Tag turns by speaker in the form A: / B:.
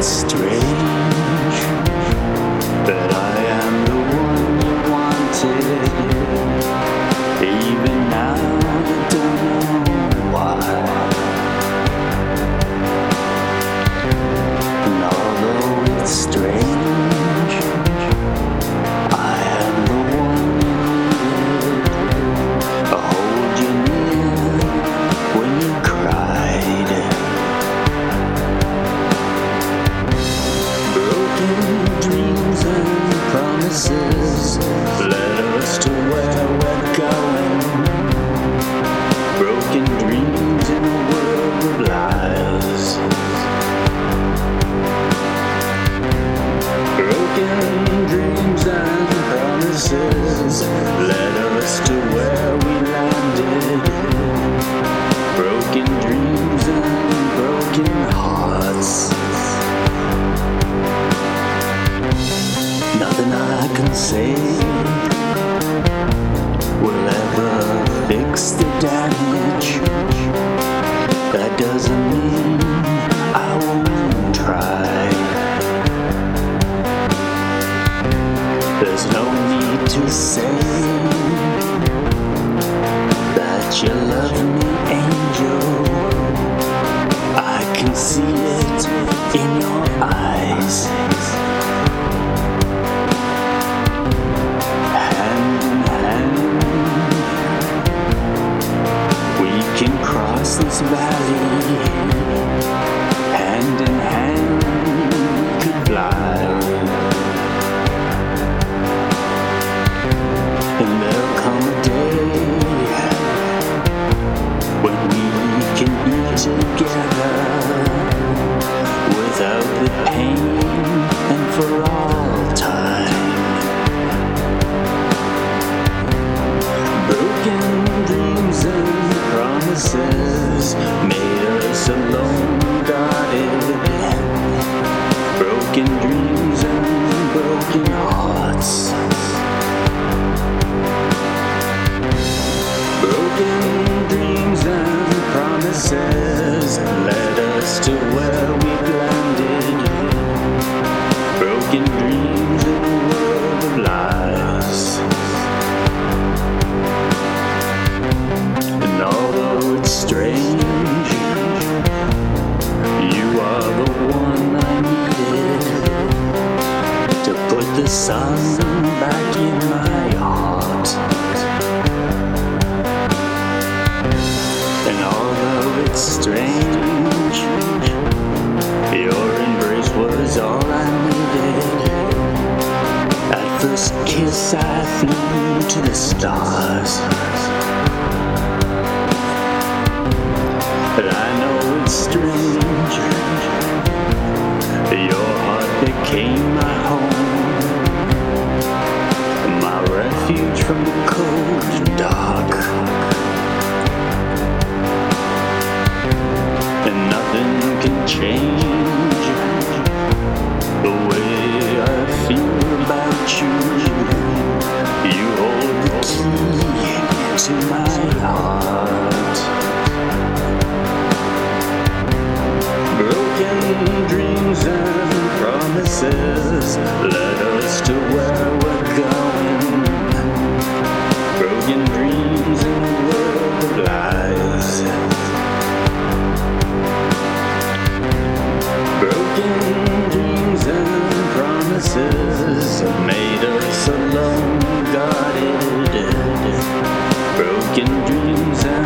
A: know promises led us to where we landed. Broken dreams and broken hearts. Nothing I can say will ever fix the damage. That to say that you love me, angel. I can see it in your eyes. Hand in hand, we can cross this valley. Promises made us alone guarded. Broken dreams and broken hearts. Broken dreams and promises led us to where sun back in my heart. And although it's strange, your embrace was all I needed. At first kiss, I flew to the stars. But I know it's strange. Your heart became change the way I feel about you. You hold the key to my heart. pieces made us alone. guarded, broken dreams.